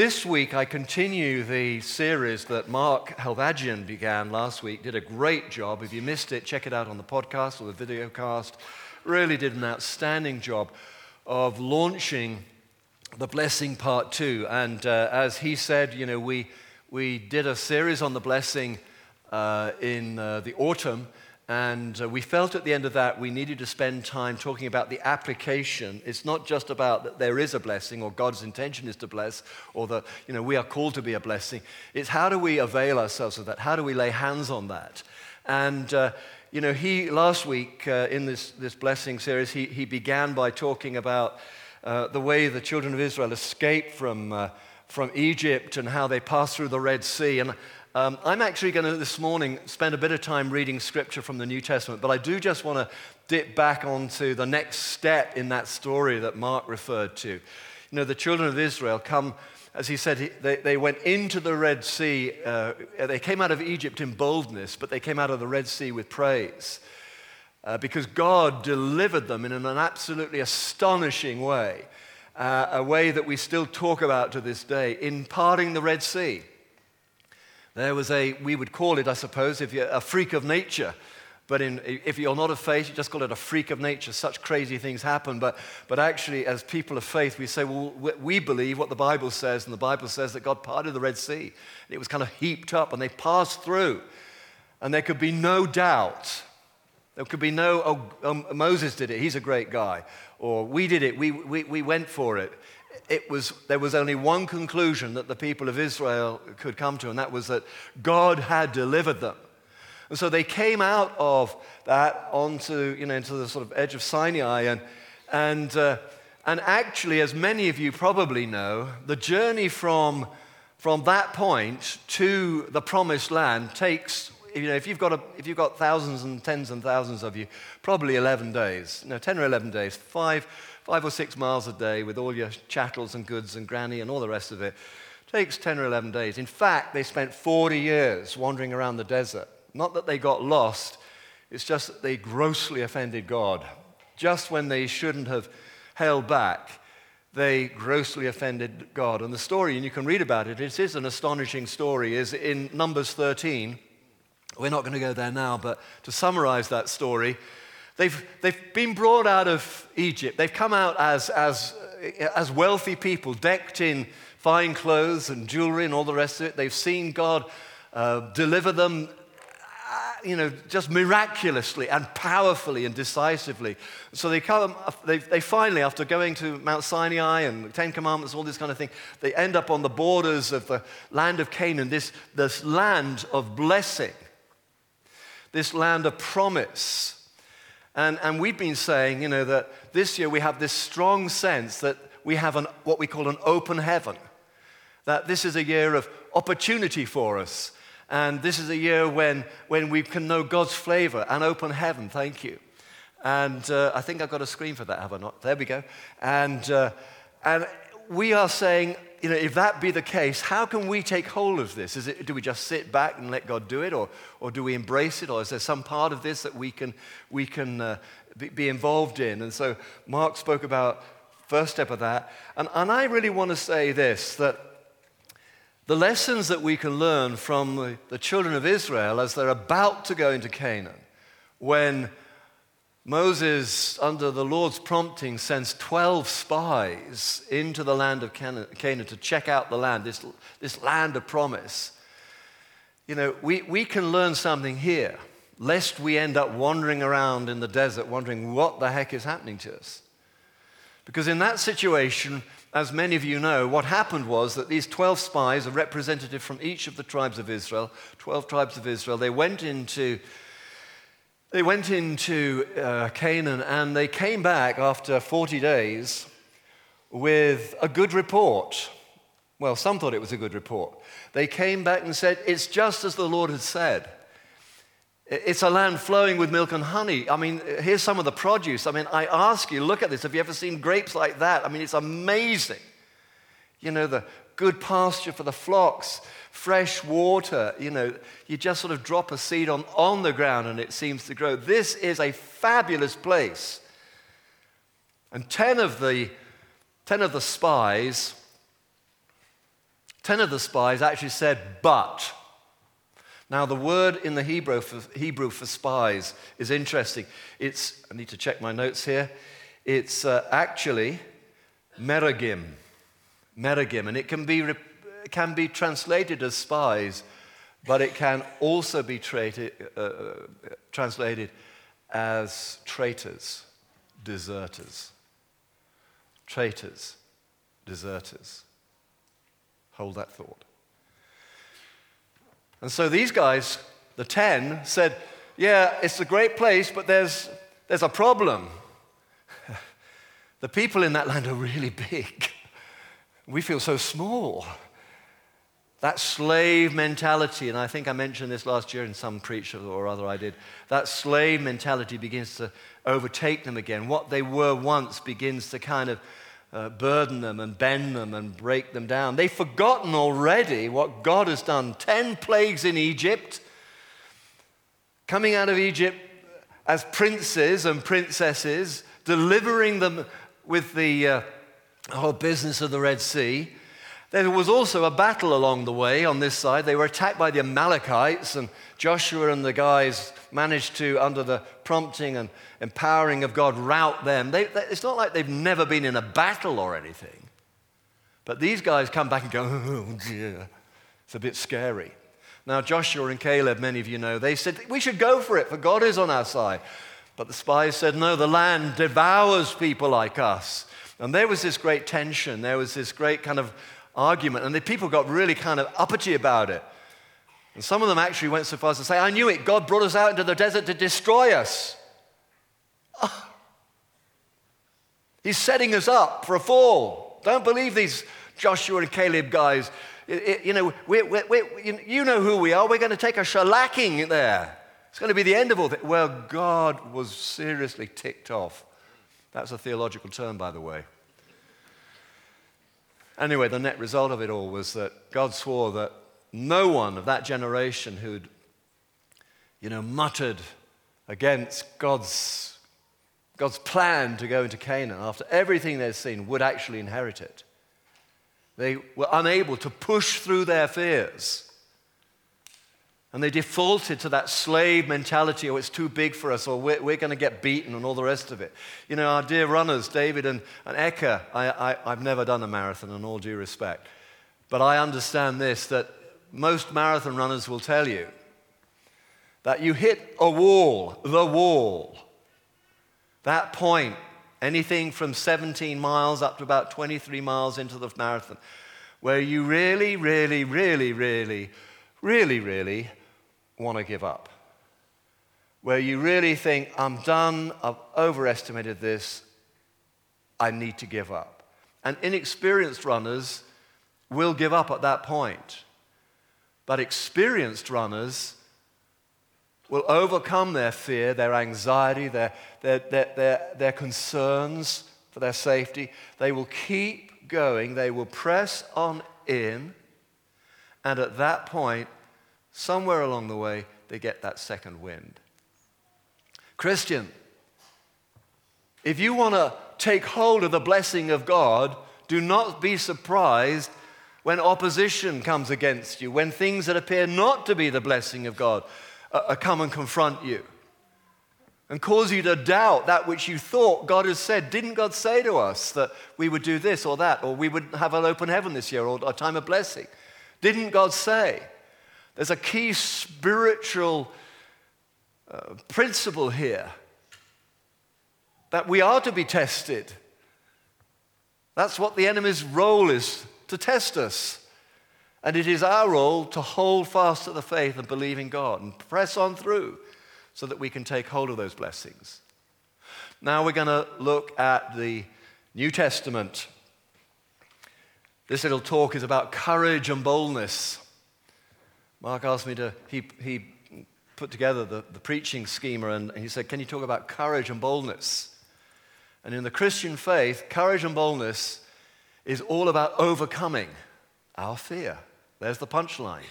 This week, I continue the series that Mark Helvagian began last week. Did a great job. If you missed it, check it out on the podcast or the video cast. Really did an outstanding job of launching the blessing part two. And uh, as he said, you know, we, we did a series on the blessing uh, in uh, the autumn. And uh, we felt at the end of that we needed to spend time talking about the application. It's not just about that there is a blessing or God's intention is to bless or that you know, we are called to be a blessing. It's how do we avail ourselves of that? How do we lay hands on that? And uh, you know, he last week uh, in this, this blessing series, he, he began by talking about uh, the way the children of Israel escaped from, uh, from Egypt and how they passed through the Red Sea. And um, I'm actually going to this morning spend a bit of time reading scripture from the New Testament, but I do just want to dip back onto the next step in that story that Mark referred to. You know, the children of Israel come, as he said, they, they went into the Red Sea. Uh, they came out of Egypt in boldness, but they came out of the Red Sea with praise. Uh, because God delivered them in an absolutely astonishing way, uh, a way that we still talk about to this day, in parting the Red Sea. There was a, we would call it, I suppose, if you're a freak of nature. But in, if you're not of faith, you just call it a freak of nature. Such crazy things happen. But, but actually, as people of faith, we say, well, we believe what the Bible says. And the Bible says that God parted the Red Sea. And It was kind of heaped up, and they passed through. And there could be no doubt. There could be no, oh, oh Moses did it. He's a great guy. Or we did it. We, we, we went for it it was, there was only one conclusion that the people of Israel could come to, and that was that God had delivered them. And so they came out of that onto, you know, into the sort of edge of Sinai. And, and, uh, and actually, as many of you probably know, the journey from, from that point to the promised land takes, you know, if you've, got a, if you've got thousands and tens and thousands of you, probably 11 days. No, 10 or 11 days. Five, five or six miles a day with all your chattels and goods and granny and all the rest of it. Takes 10 or 11 days. In fact, they spent 40 years wandering around the desert. Not that they got lost, it's just that they grossly offended God. Just when they shouldn't have held back, they grossly offended God. And the story, and you can read about it, it is an astonishing story, is in Numbers 13. We're not going to go there now, but to summarize that story, They've, they've been brought out of Egypt. They've come out as, as, as wealthy people, decked in fine clothes and jewelry and all the rest of it. They've seen God uh, deliver them, uh, you know, just miraculously and powerfully and decisively. So they come, they, they finally, after going to Mount Sinai and the Ten Commandments, all this kind of thing, they end up on the borders of the land of Canaan, this, this land of blessing, this land of promise. And, and we've been saying, you know, that this year we have this strong sense that we have an, what we call an open heaven. That this is a year of opportunity for us. And this is a year when, when we can know God's flavor and open heaven. Thank you. And uh, I think I've got a screen for that, have I not? There we go. And, uh, and we are saying, you know, if that be the case, how can we take hold of this? Is it, do we just sit back and let God do it, or, or do we embrace it, or is there some part of this that we can, we can uh, be, involved in? And so Mark spoke about first step of that. And, and I really want to say this that the lessons that we can learn from the, the children of Israel as they're about to go into Canaan, when Moses, under the Lord's prompting, sends 12 spies into the land of Canaan to check out the land, this, this land of promise. You know, we, we can learn something here, lest we end up wandering around in the desert wondering what the heck is happening to us. Because in that situation, as many of you know, what happened was that these 12 spies, a representative from each of the tribes of Israel, 12 tribes of Israel, they went into they went into uh, Canaan and they came back after 40 days with a good report. Well, some thought it was a good report. They came back and said, It's just as the Lord had said. It's a land flowing with milk and honey. I mean, here's some of the produce. I mean, I ask you, look at this. Have you ever seen grapes like that? I mean, it's amazing. You know, the good pasture for the flocks, fresh water. You know, you just sort of drop a seed on, on the ground and it seems to grow. This is a fabulous place. And 10 of the, 10 of the spies Ten of the spies actually said, but. Now, the word in the Hebrew for, Hebrew for spies is interesting. It's, I need to check my notes here. It's uh, actually meragim. Meragim. And it can be, can be translated as spies, but it can also be tra- uh, translated as traitors, deserters. Traitors, deserters. Hold that thought. And so these guys, the 10, said, Yeah, it's a great place, but there's, there's a problem. the people in that land are really big. We feel so small. That slave mentality, and I think I mentioned this last year in some preacher or other I did, that slave mentality begins to overtake them again. What they were once begins to kind of uh, burden them and bend them and break them down. They've forgotten already what God has done. Ten plagues in Egypt, coming out of Egypt as princes and princesses, delivering them with the uh, whole business of the Red Sea. There was also a battle along the way on this side. They were attacked by the Amalekites, and Joshua and the guys managed to, under the prompting and empowering of God, rout them. They, they, it's not like they've never been in a battle or anything. But these guys come back and go, oh dear, it's a bit scary. Now, Joshua and Caleb, many of you know, they said, we should go for it, for God is on our side. But the spies said, no, the land devours people like us. And there was this great tension. There was this great kind of argument. And the people got really kind of uppity about it. And some of them actually went so far as to say, I knew it. God brought us out into the desert to destroy us. Oh. He's setting us up for a fall. Don't believe these Joshua and Caleb guys. It, it, you know, we we you know who we are. We're going to take a shellacking there. It's going to be the end of all that. Well, God was seriously ticked off. That's a theological term, by the way. Anyway, the net result of it all was that God swore that no one of that generation who'd, you know, muttered against God's, God's plan to go into Canaan after everything they'd seen would actually inherit it. They were unable to push through their fears and they defaulted to that slave mentality, oh, it's too big for us, or we're, we're going to get beaten, and all the rest of it. You know, our dear runners, David and, and Eka, I, I, I've never done a marathon, in all due respect. But I understand this that most marathon runners will tell you that you hit a wall, the wall. That point, anything from 17 miles up to about 23 miles into the marathon, where you really, really, really, really, really, really want to give up. Where you really think, I'm done, I've overestimated this, I need to give up. And inexperienced runners will give up at that point. But experienced runners will overcome their fear, their anxiety, their, their, their, their, their concerns for their safety. They will keep going, they will press on in, and at that point, somewhere along the way, they get that second wind. Christian, if you want to take hold of the blessing of God, do not be surprised when opposition comes against you, when things that appear not to be the blessing of God uh, uh come and confront you and cause you to doubt that which you thought God has said. Didn't God say to us that we would do this or that, or we would have an open heaven this year, or a time of blessing? Didn't God say? There's a key spiritual uh, principle here that we are to be tested. That's what the enemy's role is to test us. And it is our role to hold fast to the faith and believe in God and press on through so that we can take hold of those blessings. Now we're going to look at the New Testament. This little talk is about courage and boldness. Mark asked me to, he, he put together the, the preaching schema and he said, Can you talk about courage and boldness? And in the Christian faith, courage and boldness is all about overcoming our fear. There's the punchline.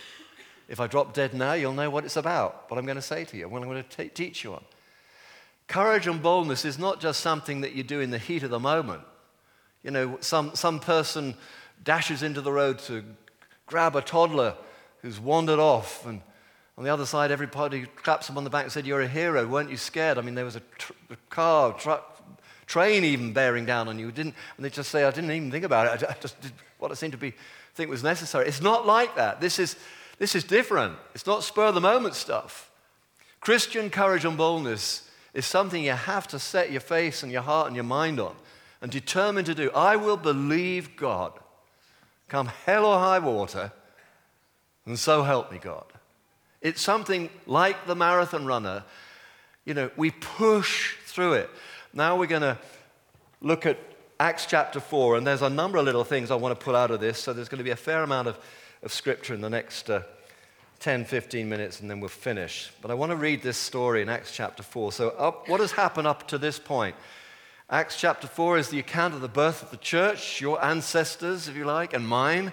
If I drop dead now, you'll know what it's about, what I'm going to say to you, what I'm going to t- teach you on. Courage and boldness is not just something that you do in the heat of the moment. You know, some, some person dashes into the road to grab a toddler who's wandered off, and on the other side, everybody claps him on the back and said, You're a hero, weren't you scared? I mean, there was a, tr- a car, truck, train even bearing down on you. Didn't, and they just say, I didn't even think about it. I just did what I seemed to be, think was necessary. It's not like that. This is, this is different. It's not spur of the moment stuff. Christian courage and boldness is something you have to set your face and your heart and your mind on and determine to do. I will believe God, come hell or high water, and so help me God. It's something like the marathon runner. You know, we push through it. Now we're going to look at Acts chapter 4, and there's a number of little things I want to pull out of this. So there's going to be a fair amount of, of scripture in the next uh, 10, 15 minutes, and then we'll finish. But I want to read this story in Acts chapter 4. So, up, what has happened up to this point? Acts chapter 4 is the account of the birth of the church, your ancestors, if you like, and mine.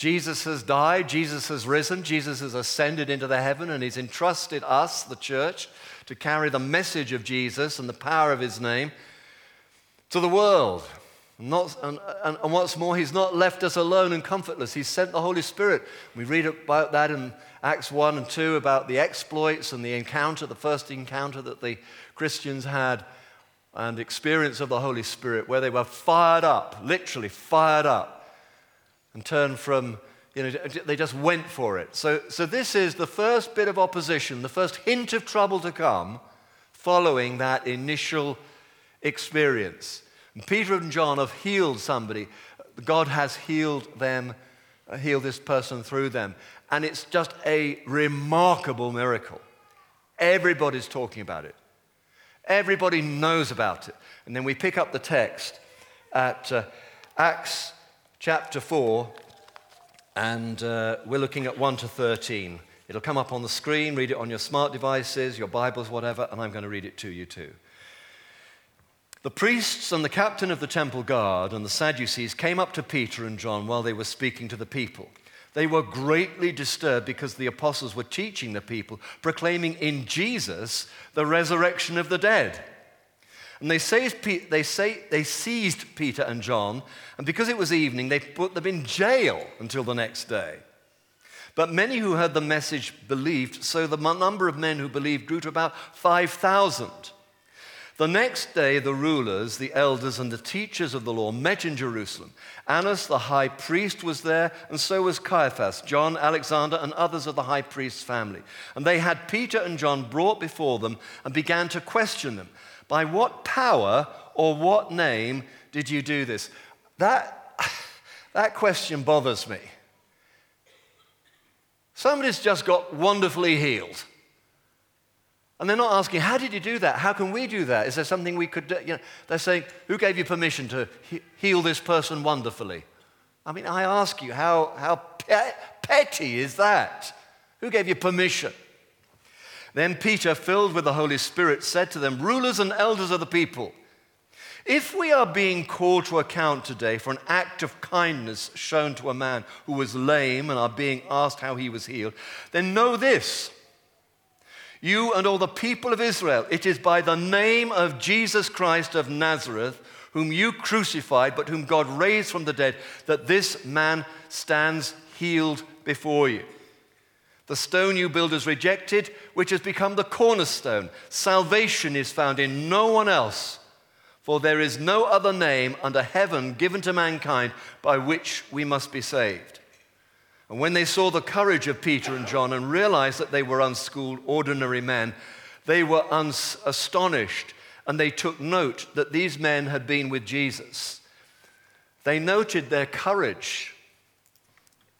Jesus has died, Jesus has risen, Jesus has ascended into the heaven, and he's entrusted us, the church, to carry the message of Jesus and the power of his name to the world. Not, and, and, and, what's more, he's not left us alone and comfortless. He's sent the Holy Spirit. We read about that in Acts 1 and 2 about the exploits and the encounter, the first encounter that the Christians had and experience of the Holy Spirit, where they were fired up, literally fired up and turn from, you know, they just went for it. So, so this is the first bit of opposition, the first hint of trouble to come following that initial experience. And Peter and John have healed somebody. God has healed them, uh, healed this person through them. And it's just a remarkable miracle. Everybody's talking about it. Everybody knows about it. And then we pick up the text at uh, Acts chapter 4, and uh, we're looking at 1 to 13. It'll come up on the screen. Read it on your smart devices, your Bibles, whatever, and I'm going to read it to you too. The priests and the captain of the temple guard and the Sadducees came up to Peter and John while they were speaking to the people. They were greatly disturbed because the apostles were teaching the people, proclaiming in Jesus the resurrection of the dead. And they, seized, they, say, they seized Peter and John, and because it was evening, they put them in jail until the next day. But many who heard the message believed, so the number of men who believed grew to about 5,000. The next day, the rulers, the elders, and the teachers of the law met in Jerusalem. Annas, the high priest, was there, and so was Caiaphas, John, Alexander, and others of the high priest's family. And they had Peter and John brought before them and began to question them. By what power or what name did you do this? That, that question bothers me. Somebody's just got wonderfully healed. And they're not asking, how did you do that? How can we do that? Is there something we could do? You know, they're saying, who gave you permission to he- heal this person wonderfully? I mean, I ask you, how, how pe- petty is that? Who gave you permission? Then Peter, filled with the Holy Spirit, said to them, Rulers and elders of the people, if we are being called to account today for an act of kindness shown to a man who was lame and are being asked how he was healed, then know this. You and all the people of Israel, it is by the name of Jesus Christ of Nazareth, whom you crucified, but whom God raised from the dead, that this man stands healed before you. The stone you builders rejected, which has become the cornerstone. Salvation is found in no one else, for there is no other name under heaven given to mankind by which we must be saved. And when they saw the courage of Peter and John and realized that they were unschooled, ordinary men, they were uns- astonished and they took note that these men had been with Jesus. They noted their courage.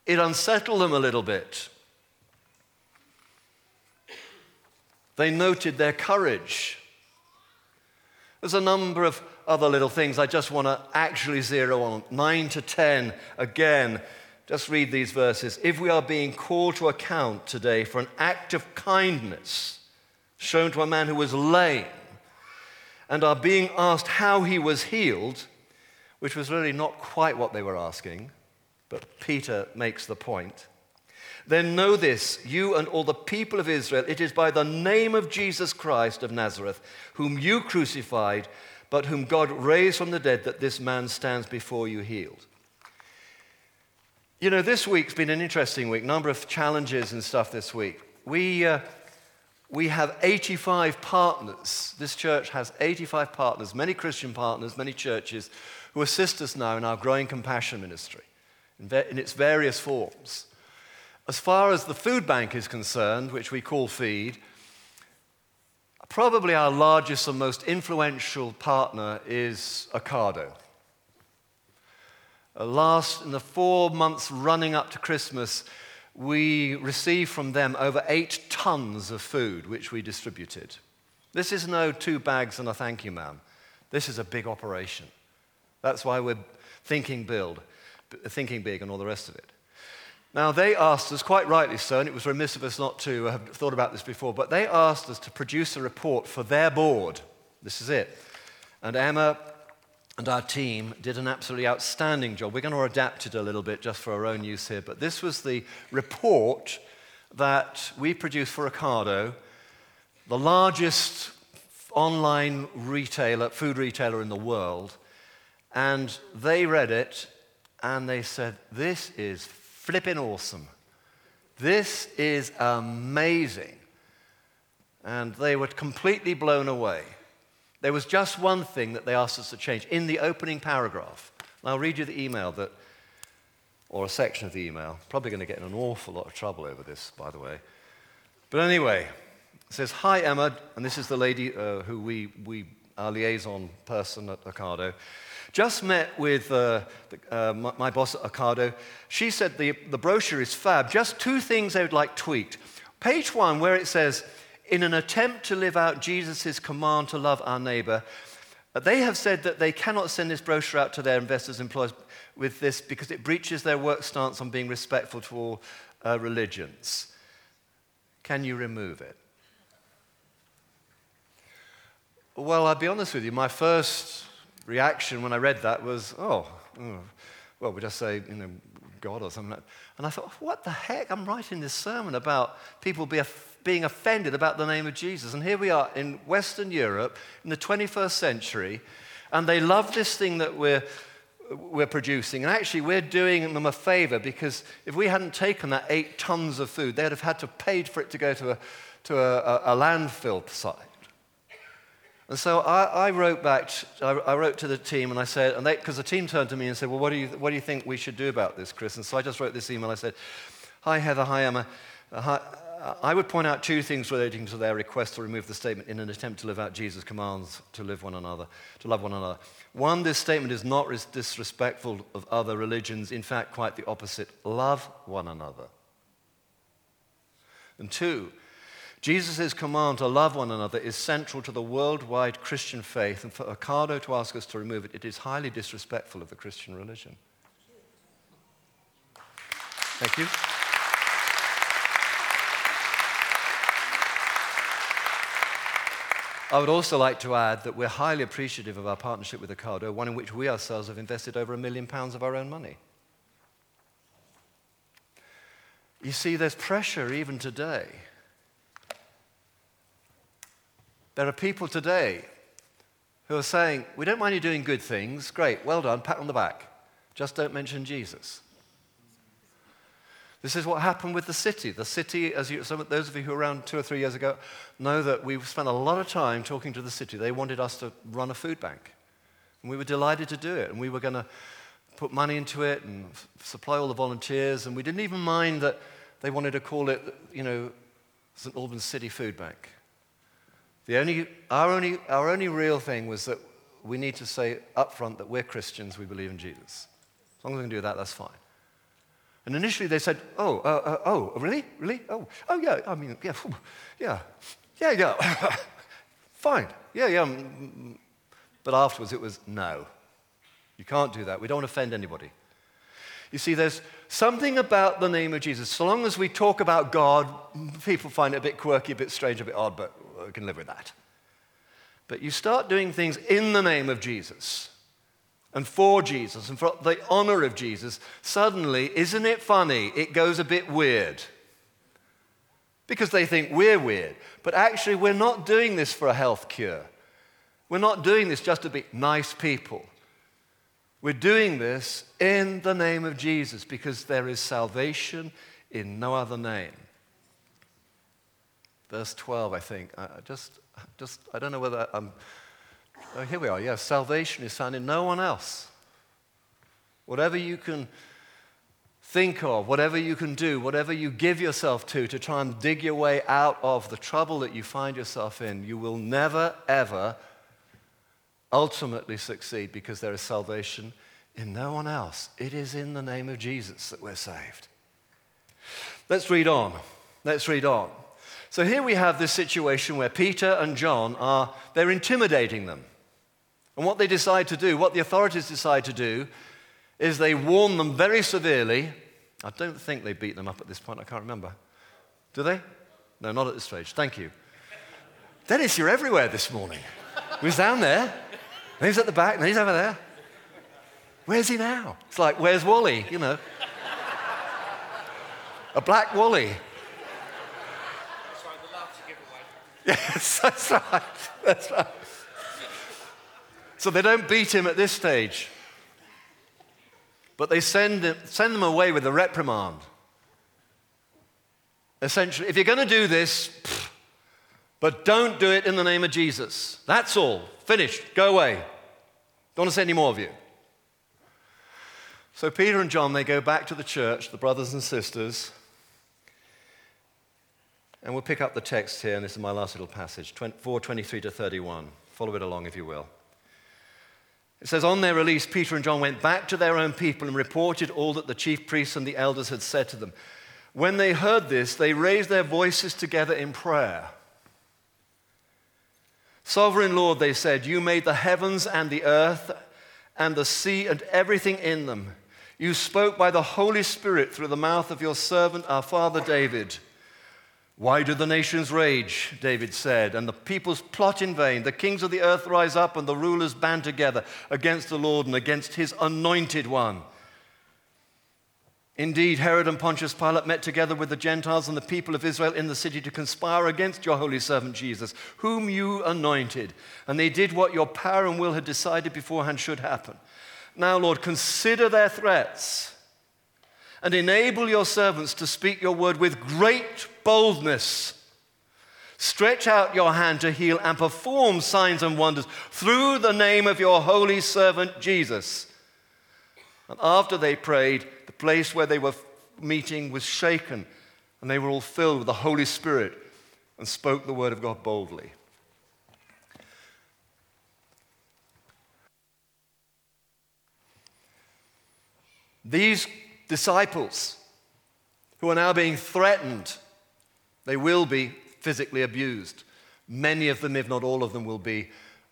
It unsettled them a little bit. They noted their courage. There's a number of other little things I just want to actually zero on. 9 to 10, again, just read these verses. If we are being called to account today for an act of kindness shown to a man who was lame and are being asked how he was healed, which was really not quite what they were asking, but Peter makes the point. Then know this, you and all the people of Israel, it is by the name of Jesus Christ of Nazareth, whom you crucified, but whom God raised from the dead, that this man stands before you healed. You know, this week's been an interesting week, number of challenges and stuff this week. We, uh, we have 85 partners. This church has 85 partners, many Christian partners, many churches, who assist us now in our growing compassion ministry in, in its various forms. As far as the food bank is concerned, which we call Feed, probably our largest and most influential partner is Ocado. Uh, last, in the four months running up to Christmas, we received from them over eight tons of food, which we distributed. This is no two bags and a thank you, ma'am. This is a big operation. That's why we're thinking build, thinking big, and all the rest of it. Now, they asked us, quite rightly so, and it was remiss of us not to have thought about this before, but they asked us to produce a report for their board. This is it. And Emma and our team did an absolutely outstanding job. We're going to adapt it a little bit just for our own use here, but this was the report that we produced for Ocado, the largest online retailer, food retailer in the world, and they read it and they said, This is flipping awesome. This is amazing. And they were completely blown away. There was just one thing that they asked us to change in the opening paragraph. And I'll read you the email that, or a section of the email. Probably going to get in an awful lot of trouble over this, by the way. But anyway, it says, Hi, Emma, and this is the lady uh, who we, we, our liaison person at Ocado. Just met with uh, the, uh, my, my, boss at Ocado. She said the, the brochure is fab. Just two things I would like tweaked. Page one, where it says, in an attempt to live out Jesus' command to love our neighbor, they have said that they cannot send this brochure out to their investors and employees with this because it breaches their work stance on being respectful to all uh, religions. Can you remove it? Well, I'll be honest with you, my first reaction when I read that was, oh, oh well, we just say, you know, God or something like. And I thought, what the heck? I'm writing this sermon about people be, being offended about the name of Jesus. And here we are in Western Europe in the 21st century, and they love this thing that we're, we're producing. And actually, we're doing them a favor because if we hadn't taken that eight tons of food, they'd have had to pay for it to go to a, to a, a, a landfill site. And so I, I wrote back, I, I, wrote to the team and I said, and because the team turned to me and said, well, what do, you, what do you think we should do about this, Chris? And so I just wrote this email. I said, hi, Heather, hi, Emma. Uh, hi, I would point out two things relating to their request to remove the statement in an attempt to live out Jesus' commands to live one another, to love one another. One, this statement is not disrespectful of other religions. In fact, quite the opposite. Love one another. And two, Jesus' command to love one another is central to the worldwide Christian faith, and for Ocado to ask us to remove it, it is highly disrespectful of the Christian religion. Thank you. I would also like to add that we're highly appreciative of our partnership with Ocado, one in which we ourselves have invested over a million pounds of our own money. You see, there's pressure even today There are people today who are saying, We don't mind you doing good things. Great, well done, pat on the back. Just don't mention Jesus. This is what happened with the city. The city, as you, some, those of you who were around two or three years ago know that we spent a lot of time talking to the city. They wanted us to run a food bank. And we were delighted to do it. And we were going to put money into it and f- supply all the volunteers. And we didn't even mind that they wanted to call it, you know, St. Albans City Food Bank. The only, our, only, our only real thing was that we need to say up front that we're Christians, we believe in Jesus. As long as we can do that, that's fine. And initially they said, oh, uh, uh, oh, really? Really? Oh, oh yeah, I mean, yeah, yeah, yeah, yeah. fine, yeah, yeah. Mm, mm. But afterwards it was, no, you can't do that. We don't offend anybody. You see, there's something about the name of Jesus. So long as we talk about God, people find it a bit quirky, a bit strange, a bit odd, but we can live with that. But you start doing things in the name of Jesus and for Jesus and for the honor of Jesus, suddenly, isn't it funny? It goes a bit weird. Because they think we're weird. But actually, we're not doing this for a health cure. We're not doing this just to be nice people. We're doing this in the name of Jesus because there is salvation in no other name. Verse 12, I think. I just, just, I don't know whether I'm. Oh, here we are. Yes, salvation is found in no one else. Whatever you can think of, whatever you can do, whatever you give yourself to to try and dig your way out of the trouble that you find yourself in, you will never, ever ultimately succeed because there is salvation in no one else. It is in the name of Jesus that we're saved. Let's read on. Let's read on. So here we have this situation where Peter and John are, they're intimidating them. And what they decide to do, what the authorities decide to do, is they warn them very severely. I don't think they beat them up at this point, I can't remember. Do they? No, not at this stage. Thank you. Dennis, you're everywhere this morning. He was down there, and he's at the back, and he's over there. Where's he now? It's like, where's Wally? You know. A black Wally. Yes, that's right. That's right. So they don't beat him at this stage. But they send, them, send them away with a reprimand. Essentially, if you're going to do this, pff, but don't do it in the name of Jesus. That's all. Finished. Go away. Don't want to see any more of you. So Peter and John, they go back to the church, the brothers and sisters. And we'll pick up the text here, and this is my last little passage, 423 to 31. Follow it along if you will. It says, On their release, Peter and John went back to their own people and reported all that the chief priests and the elders had said to them. When they heard this, they raised their voices together in prayer. Sovereign Lord, they said, You made the heavens and the earth and the sea and everything in them. You spoke by the Holy Spirit through the mouth of your servant, our father David. Why do the nations rage? David said, and the peoples plot in vain. The kings of the earth rise up, and the rulers band together against the Lord and against his anointed one. Indeed, Herod and Pontius Pilate met together with the Gentiles and the people of Israel in the city to conspire against your holy servant Jesus, whom you anointed. And they did what your power and will had decided beforehand should happen. Now, Lord, consider their threats and enable your servants to speak your word with great boldness. Stretch out your hand to heal and perform signs and wonders through the name of your holy servant Jesus. And after they prayed, the place where they were meeting was shaken, and they were all filled with the Holy Spirit and spoke the word of God boldly. These disciples who are now being threatened, they will be physically abused. Many of them, if not all of them, will be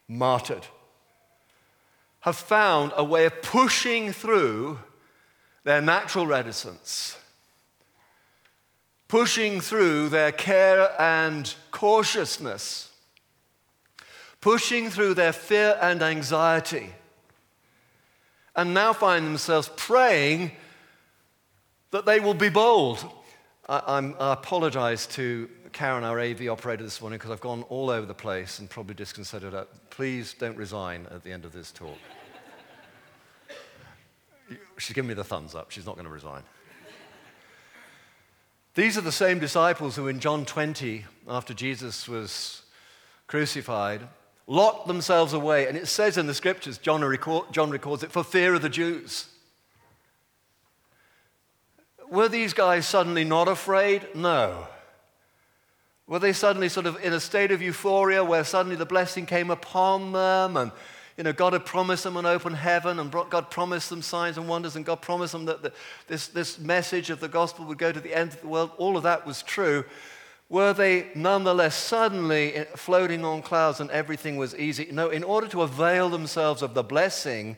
martyred. Have found a way of pushing through their natural reticence, pushing through their care and cautiousness, pushing through their fear and anxiety, and now find themselves praying that they will be bold. I, I apologize to Karen, our AV operator, this morning because I've gone all over the place and probably disconcerted her. Please don't resign at the end of this talk. She's giving me the thumbs up. She's not going to resign. These are the same disciples who, in John 20, after Jesus was crucified, locked themselves away. And it says in the scriptures, John, record, John records it, for fear of the Jews were these guys suddenly not afraid? No. Were they suddenly sort of in a state of euphoria where suddenly the blessing came upon them and you know, God had promised them an open heaven and God promised them signs and wonders and God promised them that the, this, this message of the gospel would go to the end of the world. All of that was true. Were they nonetheless suddenly floating on clouds and everything was easy? No, in order to avail themselves of the blessing,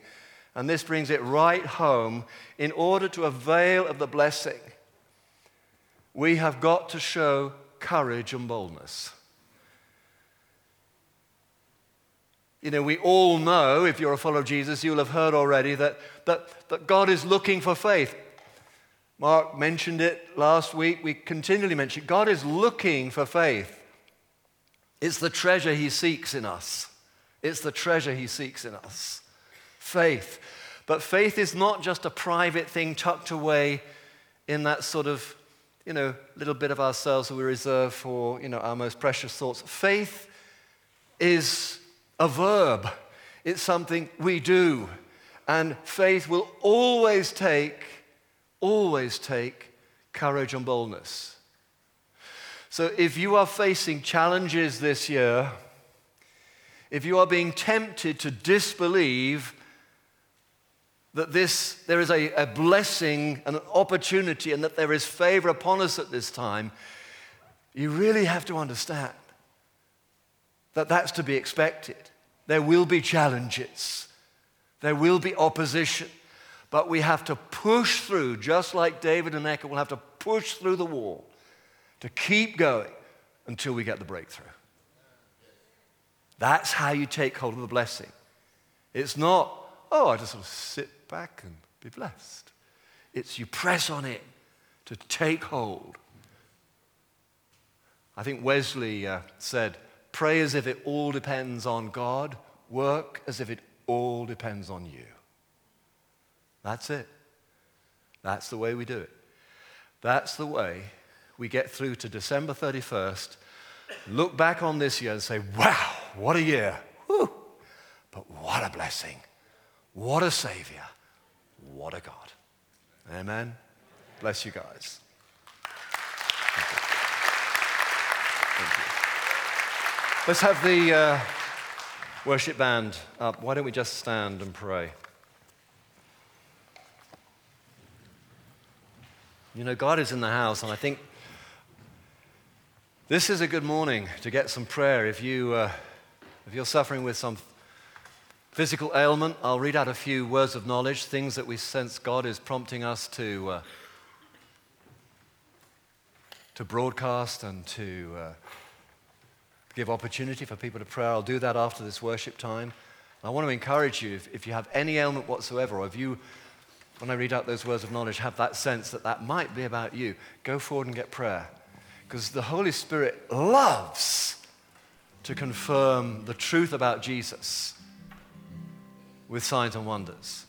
and this brings it right home. In order to avail of the blessing, we have got to show courage and boldness. You know, we all know, if you're a follower of Jesus, you'll have heard already that, that, that God is looking for faith. Mark mentioned it last week. We continually mention it. God is looking for faith. It's the treasure he seeks in us. It's the treasure he seeks in us faith. But faith is not just a private thing tucked away in that sort of, you know, little bit of ourselves that we reserve for, you know, our most precious thoughts. Faith is a verb. It's something we do. And faith will always take, always take courage and boldness. So if you are facing challenges this year, if you are being tempted to disbelieve that this, there is a, a blessing and an opportunity and that there is favor upon us at this time, you really have to understand that that's to be expected. There will be challenges. There will be opposition, but we have to push through, just like David and Eckhart will have to push through the wall to keep going until we get the breakthrough. That's how you take hold of the blessing. It's not, oh, I just sort of sit back and be blessed. It's you press on it to take hold. I think Wesley uh, said, pray as if it all depends on God, work as if it all depends on you. That's it. That's the way we do it. That's the way we get through to December 31st, look back on this year and say, wow, what a year. Whew. But what a blessing. What a Savior. What a God. Amen. Bless you guys. Thank you. Thank you. Let's have the. Uh, Worship band up. Why don't we just stand and pray? You know, God is in the house, and I think this is a good morning to get some prayer. If, you, uh, if you're suffering with some physical ailment, I'll read out a few words of knowledge, things that we sense God is prompting us to, uh, to broadcast and to. Uh, give opportunity for people to pray. I'll do that after this worship time. I want to encourage you, if, if you have any ailment whatsoever, or if you, when I read out those words of knowledge, have that sense that that might be about you, go forward and get prayer. Because the Holy Spirit loves to confirm the truth about Jesus with signs and wonders.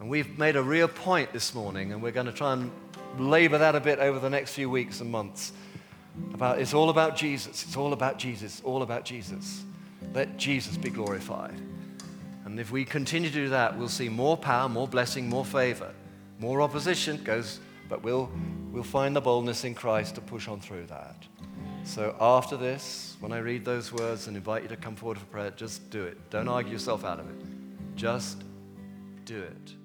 And we've made a real point this morning, and we're going to try and labor that a bit over the next few weeks and months about it's all about Jesus. It's all about Jesus. It's all about Jesus. Let Jesus be glorified. And if we continue to do that, we'll see more power, more blessing, more favor. More opposition goes, but we'll, we'll find the boldness in Christ to push on through that. So after this, when I read those words and invite you to come forward for prayer, just do it. Don't argue yourself out of it. Just do it.